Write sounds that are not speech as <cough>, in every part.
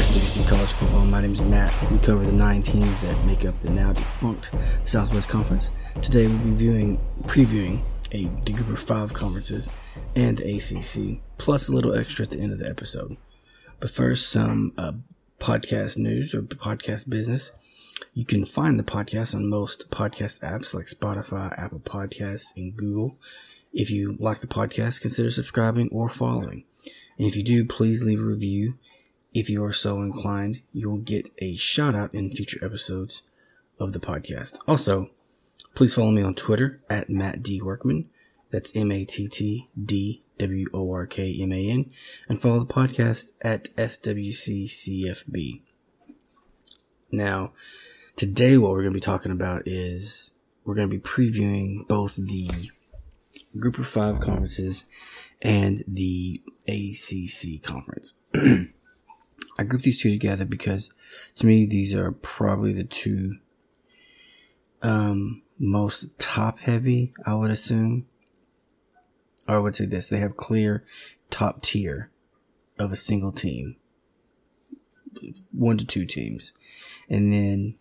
To SWC College Football. My name is Matt. We cover the nine teams that make up the now defunct Southwest Conference. Today we'll be viewing, previewing a Group of Five conferences and the ACC, plus a little extra at the end of the episode. But first, some uh, podcast news or podcast business. You can find the podcast on most podcast apps like Spotify, Apple Podcasts, and Google. If you like the podcast, consider subscribing or following. And if you do, please leave a review. If you are so inclined, you'll get a shout out in future episodes of the podcast. Also, please follow me on Twitter at Matt D. Workman. That's M A T T D W O R K M A N. And follow the podcast at SWCCFB. Now, today what we're going to be talking about is we're going to be previewing both the Group of Five conferences and the ACC conference. <clears throat> I grouped these two together because to me these are probably the two um, most top heavy, I would assume. Or I would say this, they have clear top tier of a single team. One to two teams. And then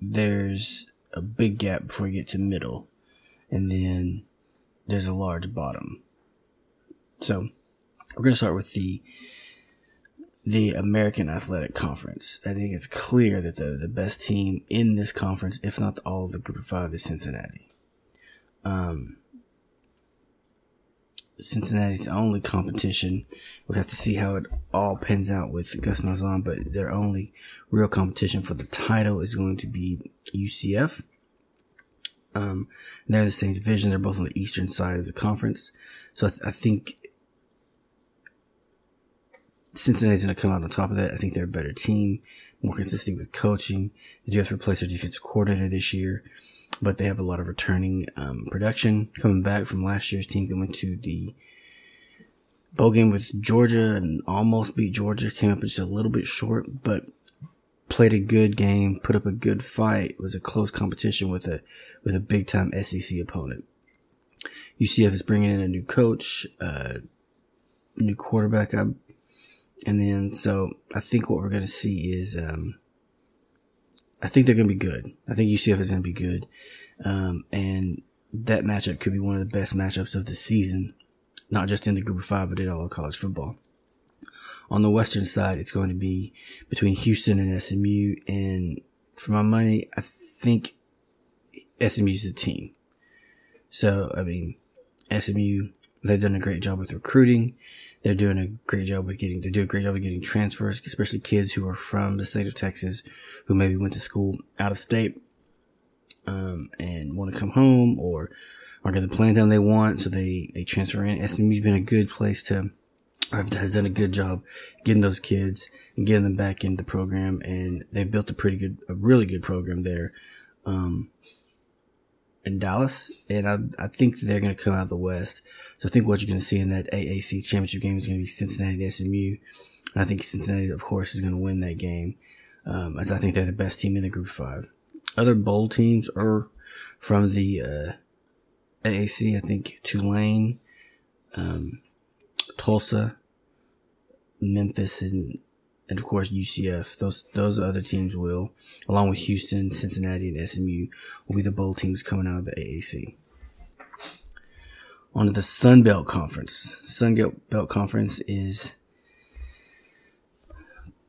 there's a big gap before you get to middle. And then there's a large bottom. So we're going to start with the the American Athletic Conference. I think it's clear that the, the best team in this conference, if not all of the group of five, is Cincinnati. Um, Cincinnati's only competition. We'll have to see how it all pans out with Gus Malzahn, but their only real competition for the title is going to be UCF. Um, they're in the same division. They're both on the eastern side of the conference. So I, th- I think Cincinnati's going to come out on top of that. I think they're a better team, more consistent with coaching. They do have to replace their defensive coordinator this year, but they have a lot of returning um, production coming back from last year's team that went to the bowl game with Georgia and almost beat Georgia. Came up just a little bit short, but played a good game, put up a good fight. It was a close competition with a with a big time SEC opponent. UCF is bringing in a new coach, uh, new quarterback. I and then, so I think what we're going to see is, um, I think they're going to be good. I think UCF is going to be good. Um, and that matchup could be one of the best matchups of the season, not just in the group of five, but in all of college football. On the Western side, it's going to be between Houston and SMU. And for my money, I think SMU's the team. So, I mean, SMU, they've done a great job with recruiting. They're doing a great job with getting, they do a great job of getting transfers, especially kids who are from the state of Texas who maybe went to school out of state, um, and want to come home or aren't getting the playing time they want, so they they transfer in. SMU's been a good place to has done a good job getting those kids and getting them back into the program, and they've built a pretty good, a really good program there. Um, in Dallas, and I, I think they're going to come out of the West. So I think what you're going to see in that AAC championship game is going to be Cincinnati SMU. And I think Cincinnati, of course, is going to win that game, um, as I think they're the best team in the Group Five. Other bowl teams are from the uh, AAC. I think Tulane, um, Tulsa, Memphis, and and of course UCF. Those those other teams will, along with Houston, Cincinnati, and SMU, will be the bowl teams coming out of the AAC. On to the Sun Belt Conference. Sun Belt Conference is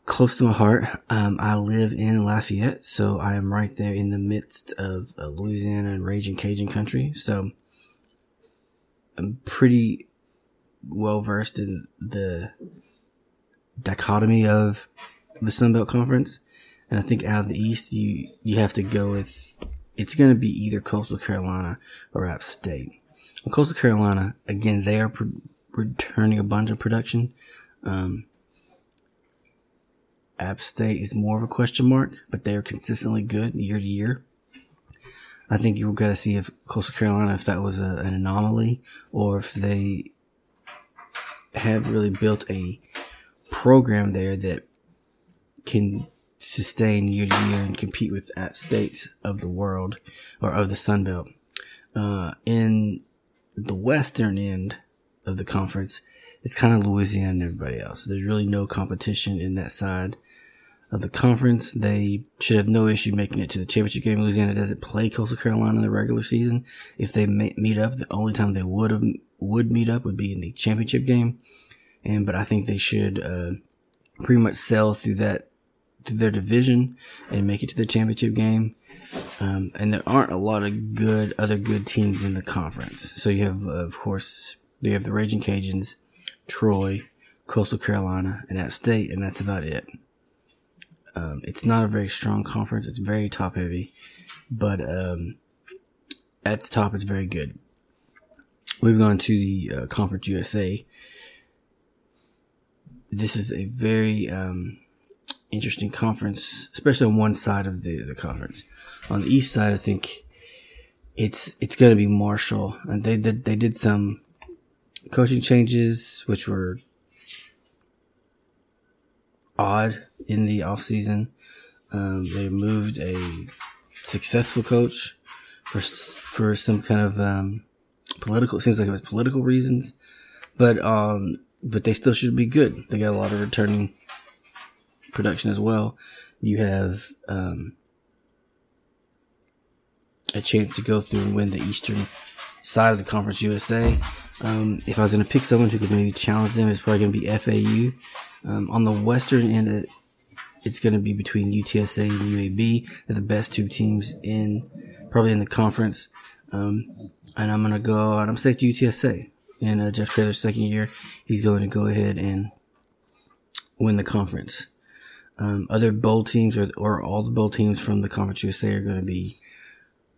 close to my heart. Um, I live in Lafayette, so I am right there in the midst of uh, Louisiana and Raging Cajun country. So I'm pretty well versed in the dichotomy of the Sun Belt Conference. And I think out of the East, you, you have to go with, it's going to be either Coastal Carolina or App State. Coastal Carolina, again, they are pro- returning a bunch of production. Um, App State is more of a question mark, but they are consistently good year to year. I think you've got to see if Coastal Carolina, if that was a, an anomaly, or if they have really built a program there that can sustain year to year and compete with states of the world or of the Sun Belt. Uh, in the western end of the conference, it's kind of Louisiana and everybody else. There's really no competition in that side of the conference. They should have no issue making it to the championship game. Louisiana doesn't play Coastal Carolina in the regular season. If they meet up, the only time they would have would meet up would be in the championship game and but I think they should uh, pretty much sell through that through their division and make it to the championship game. Um, and there aren't a lot of good other good teams in the conference. So you have, of course, you have the Raging Cajuns, Troy, Coastal Carolina, and App State, and that's about it. Um, it's not a very strong conference. It's very top heavy, but um, at the top, it's very good. Moving on to the uh, Conference USA, this is a very um, interesting conference, especially on one side of the, the conference. On the east side, I think it's it's going to be Marshall, and they did they did some coaching changes, which were odd in the off season. Um, they moved a successful coach for for some kind of um, political. Seems like it was political reasons, but um, but they still should be good. They got a lot of returning production as well. You have um, a chance to go through and win the Eastern side of the Conference USA. Um, if I was going to pick someone who could maybe challenge them, it's probably going to be FAU. Um, on the Western end, it's going to be between UTSA and UAB. They're the best two teams in probably in the conference. Um, and I'm going to go. I'm going to say UTSA in uh, Jeff Traylor's second year, he's going to go ahead and win the conference. Um, other bowl teams or, or all the bowl teams from the conference USA are going to be,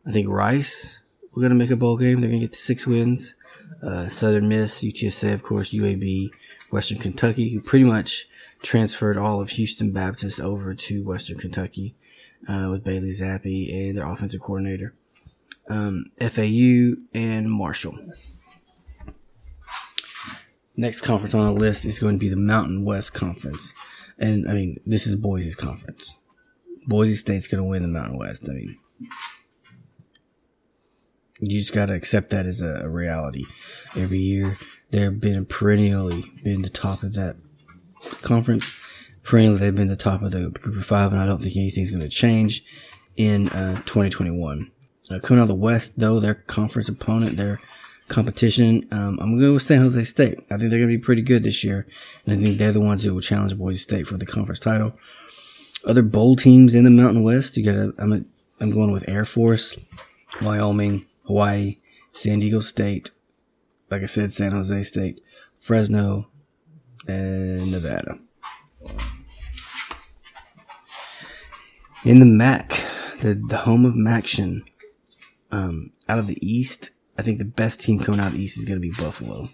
I think Rice. We're going to make a bowl game. They're going to get to six wins. Uh, Southern Miss, UTSA, of course, UAB, Western Kentucky, who pretty much transferred all of Houston Baptist over to Western Kentucky uh, with Bailey Zappe and their offensive coordinator. Um, FAU and Marshall. Next conference on the list is going to be the Mountain West Conference. And I mean, this is Boise's conference. Boise State's going to win the Mountain West. I mean, you just got to accept that as a, reality. Every year, they've been perennially been the top of that conference. Perennially, they've been the top of the group of five, and I don't think anything's going to change in uh, 2021. Uh, coming out of the West, though, their conference opponent, their competition. Um, I'm going to go with San Jose State. I think they're going to be pretty good this year. And I think they're the ones that will challenge Boise State for the conference title. Other bowl teams in the Mountain West, you got to, I'm, I'm going with Air Force, Wyoming, Hawaii, San Diego State, like I said, San Jose State, Fresno, and Nevada. In the MAC, the, the home of MACtion, um, out of the East, I think the best team coming out of the East is going to be Buffalo,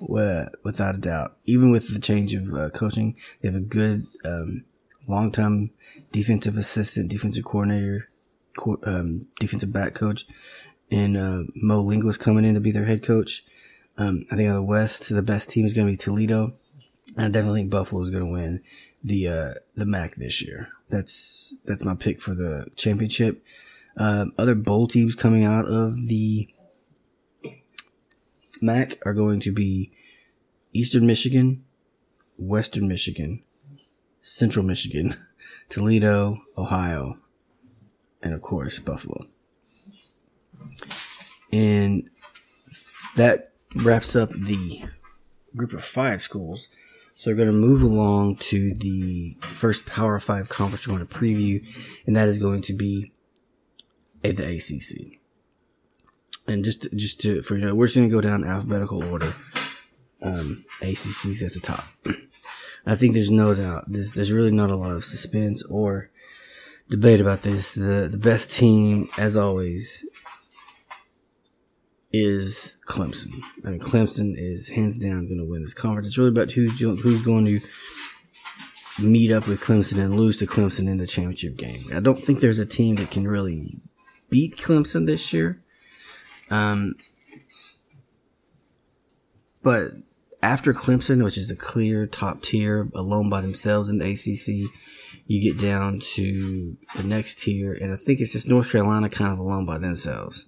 without a doubt. Even with the change of uh, coaching, they have a good um, long-time defensive assistant, defensive coordinator, co- um, defensive back coach, and uh, Mo Linguist coming in to be their head coach. Um, I think out of the West, the best team is going to be Toledo, and I definitely think Buffalo is going to win the uh, the MAC this year. That's that's my pick for the championship. Uh, other bowl teams coming out of the MAC are going to be Eastern Michigan, Western Michigan, Central Michigan, <laughs> Toledo, Ohio, and of course Buffalo. And that wraps up the group of five schools. So we're going to move along to the first Power Five conference we're going to preview, and that is going to be at the ACC. And just just to for you know, we're just to go down alphabetical order. Um, ACC's at the top. I think there's no doubt. There's, there's really not a lot of suspense or debate about this. The the best team, as always, is Clemson. I mean, Clemson is hands down going to win this conference. It's really about who's who's going to meet up with Clemson and lose to Clemson in the championship game. I don't think there's a team that can really beat Clemson this year. Um, but after Clemson, which is a clear top tier alone by themselves in the ACC, you get down to the next tier, and I think it's just North Carolina kind of alone by themselves.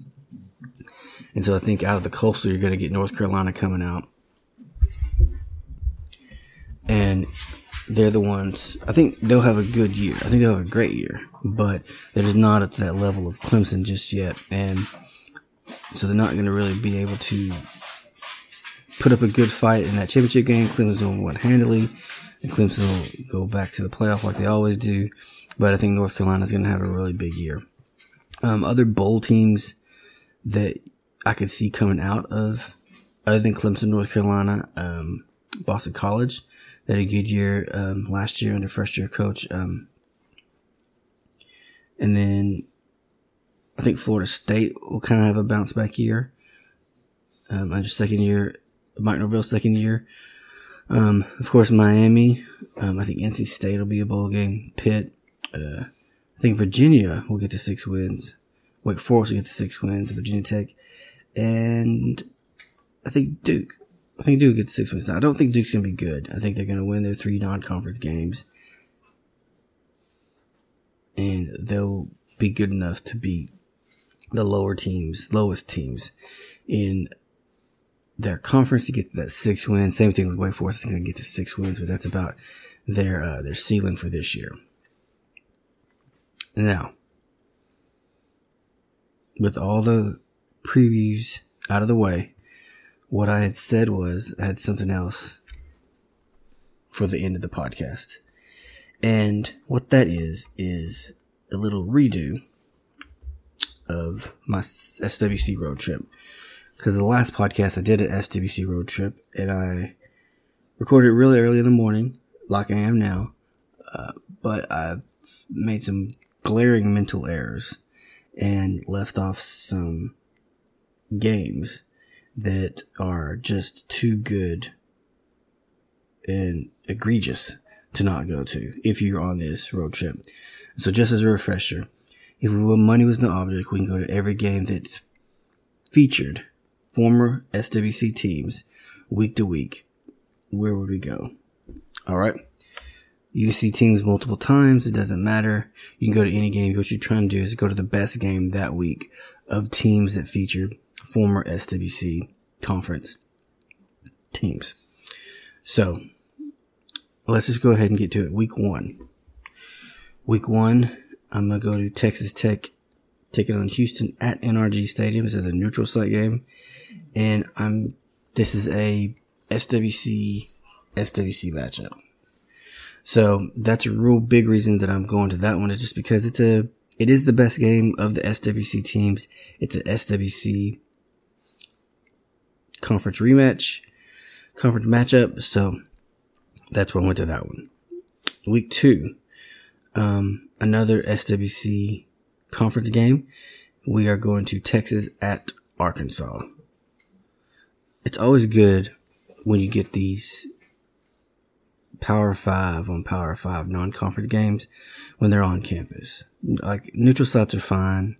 And so I think out of the coastal, you're going to get North Carolina coming out. And they're the ones, I think they'll have a good year. I think they'll have a great year, but they're just not at that level of Clemson just yet. And so they're not going to really be able to put up a good fight in that championship game. Clemson's going to win handily, and Clemson will go back to the playoff like they always do. But I think North Carolina is going to have a really big year. Um, other bowl teams that I could see coming out of, other than Clemson, North Carolina, um, Boston College. They had a good year um, last year under first year coach. Um, and then I think Florida State will kind of have a bounce back year. Um, under second year, Mike Norvell second year. Um, of course, Miami. Um, I think NC State will be a bowl game. Pitt. Uh, I think Virginia will get to six wins. Wake Forest will get to six wins. Virginia Tech and I think Duke. I think Duke gets six wins. I don't think Duke's gonna be good. I think they're gonna win their three non-conference games, and they'll be good enough to beat the lower teams, lowest teams in their conference to get that six wins. Same thing with Wake Forest. They're gonna get to six wins, but that's about their uh, their ceiling for this year. Now, with all the previews out of the way, what I had said was I had something else for the end of the podcast. And what that is, is a little redo of my SWC road trip. Because the last podcast I did at SWC road trip and I recorded really early in the morning, like I am now. Uh, but I've made some glaring mental errors and left off some games that are just too good and egregious to not go to if you're on this road trip. So just as a refresher, if money was no object, we can go to every game that featured former SWC teams week to week. Where would we go? All right. You see teams multiple times. It doesn't matter. You can go to any game. What you're trying to do is go to the best game that week of teams that featured former SWC conference teams. So let's just go ahead and get to it. Week one. Week one, I'm to go to Texas Tech taking on Houston at NRG Stadium. This is a neutral site game. And I'm, this is a SWC, SWC matchup. So that's a real big reason that I'm going to that one is just because it's a, it is the best game of the SWC teams. It's a SWC conference rematch, conference matchup. So that's why I went to that one. Week two, um, another SWC conference game. We are going to Texas at Arkansas. It's always good when you get these Power Five on Power Five non-conference games when they're on campus. Like neutral sites are fine.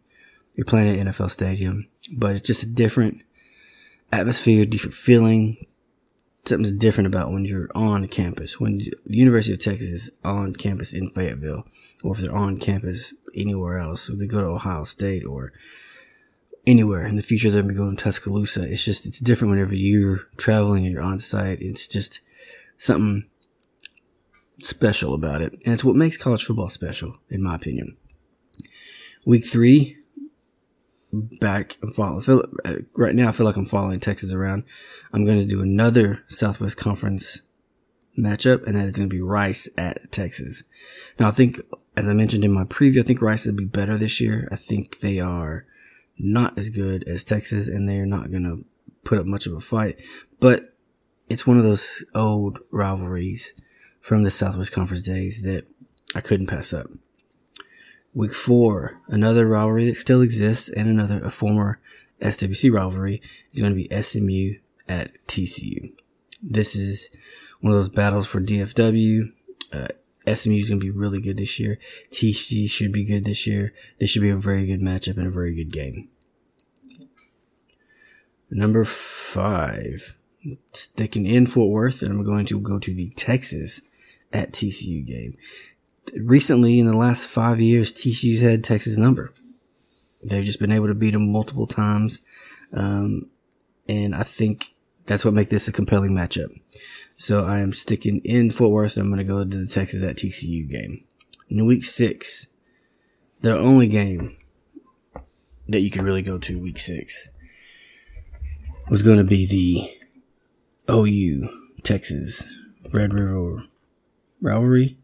You're playing at NFL Stadium, but it's just a different atmosphere, different feeling. Something's different about when you're on campus. When the University of Texas is on campus in Fayetteville, or if they're on campus anywhere else, if they go to Ohio State or anywhere in the future, they're going to to Tuscaloosa. It's just it's different whenever you're traveling and you're on site. It's just something special about it, and it's what makes college football special, in my opinion. Week three, back and follow. Feel, uh, right now, I feel like I'm following Texas around. I'm going to do another Southwest Conference matchup, and that is going to be Rice at Texas. Now, I think, as I mentioned in my preview, I think Rice will be better this year. I think they are not as good as Texas, and they're not going to put up much of a fight. But it's one of those old rivalries from the Southwest Conference days that I couldn't pass up. Week four, another rivalry that still exists and another, a former SWC rivalry is going to be SMU at TCU. This is one of those battles for DFW. Uh, SMU is going to be really good this year. TCU should be good this year. This should be a very good matchup and a very good game. Number five, sticking in Fort Worth, and I'm going to go to the Texas at TCU game recently in the last five years, TCU's had Texas number. They've just been able to beat them multiple times. Um, and I think that's what makes this a compelling matchup. So I am sticking in Fort Worth. I'm going to go to the Texas at TCU game. In week six, the only game that you could really go to week six was going to be the OU Texas Red River rivalry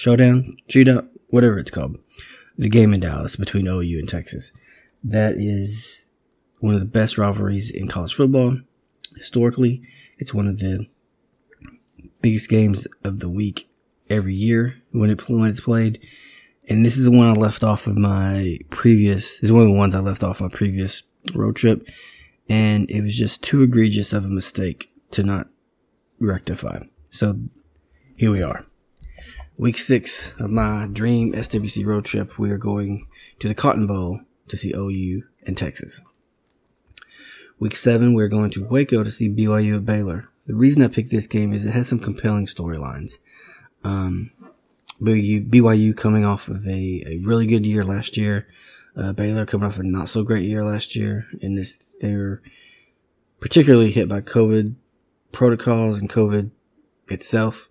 showdown, shootout, whatever it's called. The game in Dallas between OU and Texas. That is one of the best rivalries in college football. Historically, it's one of the biggest games of the week every year when it when it's played. And this is the one I left off of my previous. This is one of the ones I left off my previous road trip, and it was just too egregious of a mistake to not rectify. So here we are week six of my dream SWC road trip, we are going to the Cotton Bowl to see OU and Texas. Week seven, we're going to Waco to see BYU at Baylor. The reason I picked this game is it has some compelling storylines. Um, BYU, BYU coming off of a, a really good year last year. Uh, Baylor coming off a not so great year last year. And this, they were particularly hit by COVID protocols and COVID itself.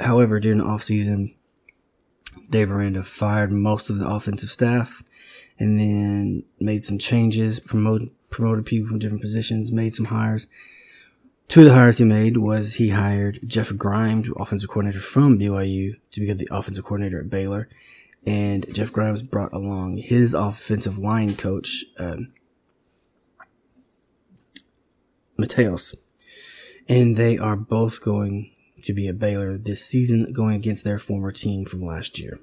However, during the offseason, Dave Aranda fired most of the offensive staff and then made some changes, promoted, promoted people from different positions, made some hires. Two of the hires he made was he hired Jeff Grimes, offensive coordinator from BYU, to become the offensive coordinator at Baylor. And Jeff Grimes brought along his offensive line coach, um, Mateos. And they are both going to be at Baylor this season, going against their former team from last year.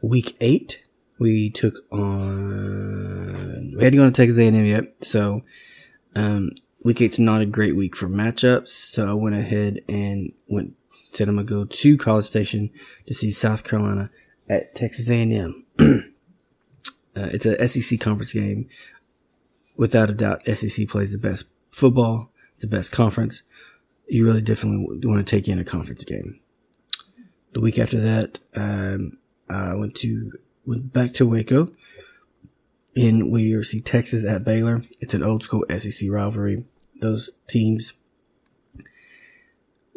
Week eight, we took on. We hadn't gone to Texas A&M yet, so um, week eight's not a great week for matchups. So I went ahead and went said I'm gonna go to College Station to see South Carolina at Texas A&M. <clears throat> uh, it's a SEC conference game. Without a doubt, SEC plays the best football. It's the best conference you really definitely want to take in a conference game. The week after that, um, I went to went back to Waco, and we see Texas at Baylor. It's an old school SEC rivalry. Those teams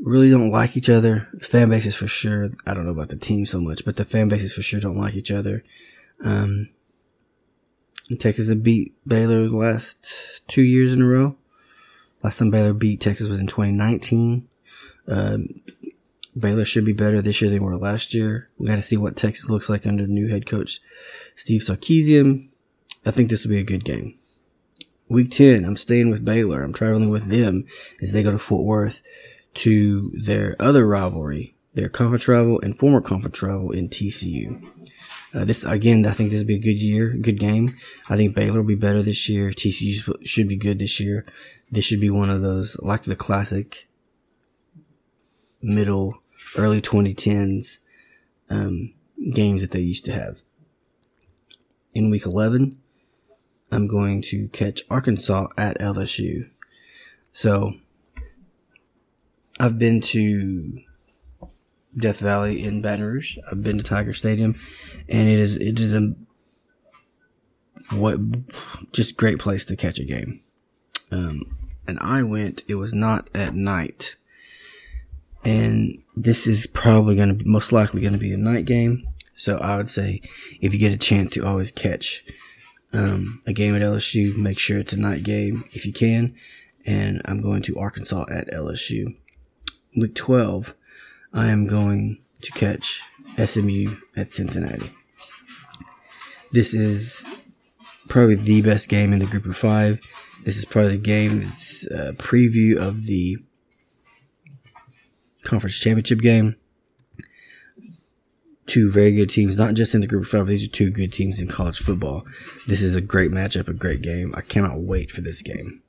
really don't like each other. Fan bases for sure. I don't know about the team so much, but the fan bases for sure don't like each other. Um, Texas beat Baylor the last two years in a row. Last time Baylor beat Texas was in 2019. Um, Baylor should be better this year than they were last year. We got to see what Texas looks like under new head coach, Steve Sarkisian. I think this will be a good game. Week 10, I'm staying with Baylor. I'm traveling with them as they go to Fort Worth to their other rivalry, their conference rival and former conference rival in TCU. Uh, this again, I think this will be a good year, good game. I think Baylor will be better this year. TCU should be good this year. This should be one of those like the classic middle, early 2010s um, games that they used to have. In week 11, I'm going to catch Arkansas at LSU. So I've been to Death Valley in Baton Rouge. I've been to Tiger Stadium, and it is it is a what just great place to catch a game. Um, and I went. It was not at night, and this is probably going to be most likely going to be a night game. So I would say if you get a chance to always catch um, a game at LSU, make sure it's a night game if you can. And I'm going to Arkansas at LSU. Week 12, I am going to catch SMU at Cincinnati. This is probably the best game in the group of five. This is probably the game that's a preview of the conference championship game. Two very good teams, not just in the group of five, these are two good teams in college football. This is a great matchup, a great game. I cannot wait for this game.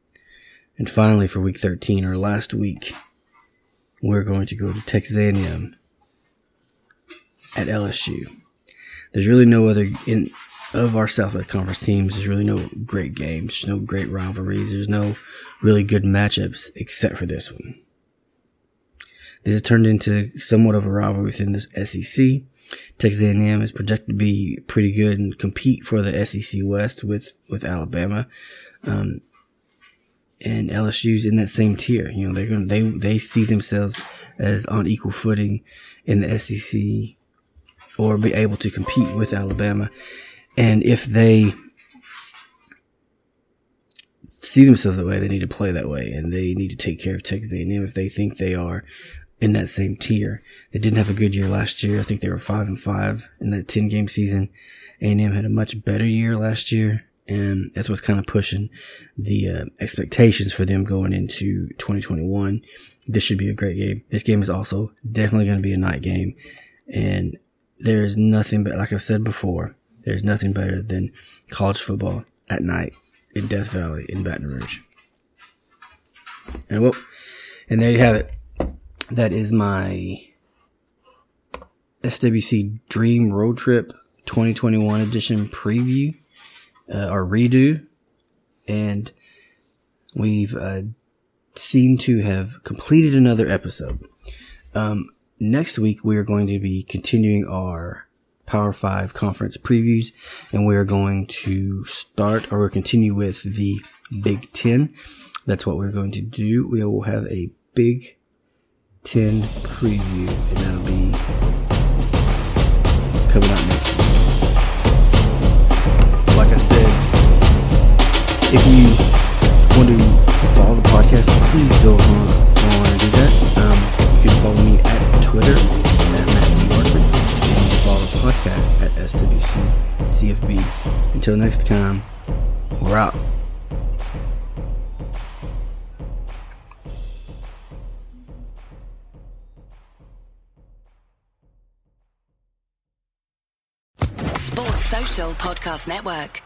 And finally, for week 13, or last week, we're going to go to Texas A&M at LSU. There's really no other in of our Southwest Conference teams. There's really no great games, no great rivalries. There's no really good matchups except for this one. This has turned into somewhat of a rivalry within the SEC. Texas A&M is projected to be pretty good and compete for the SEC West with with Alabama. Um, and LSU's in that same tier. You know, they're to, they, they see themselves as on equal footing in the SEC or be able to compete with Alabama. And if they see themselves that way, they need to play that way and they need to take care of Texas A&M if they think they are in that same tier. They didn't have a good year last year. I think they were five and five in that 10 game season. A&M had a much better year last year. And that's what's kind of pushing the uh, expectations for them going into 2021. This should be a great game. This game is also definitely going to be a night game. And there is nothing but, like I've said before, there's nothing better than college football at night in Death Valley in Baton Rouge. And well, and there you have it. That is my SWC Dream Road Trip 2021 edition preview uh, or redo. And we've uh, seemed to have completed another episode. Um, next week, we are going to be continuing our Power 5 conference previews, and we are going to start or continue with the Big Ten. That's what we're going to do. We will have a Big 10 preview, and that'll be coming out next week. If you want to follow the podcast, please go on, and do that. Um, you can follow me at Twitter at Matt D. Hartford, and you can follow the podcast at SWC CFB. Until next time, we're out. Sports Social Podcast Network.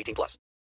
18 plus.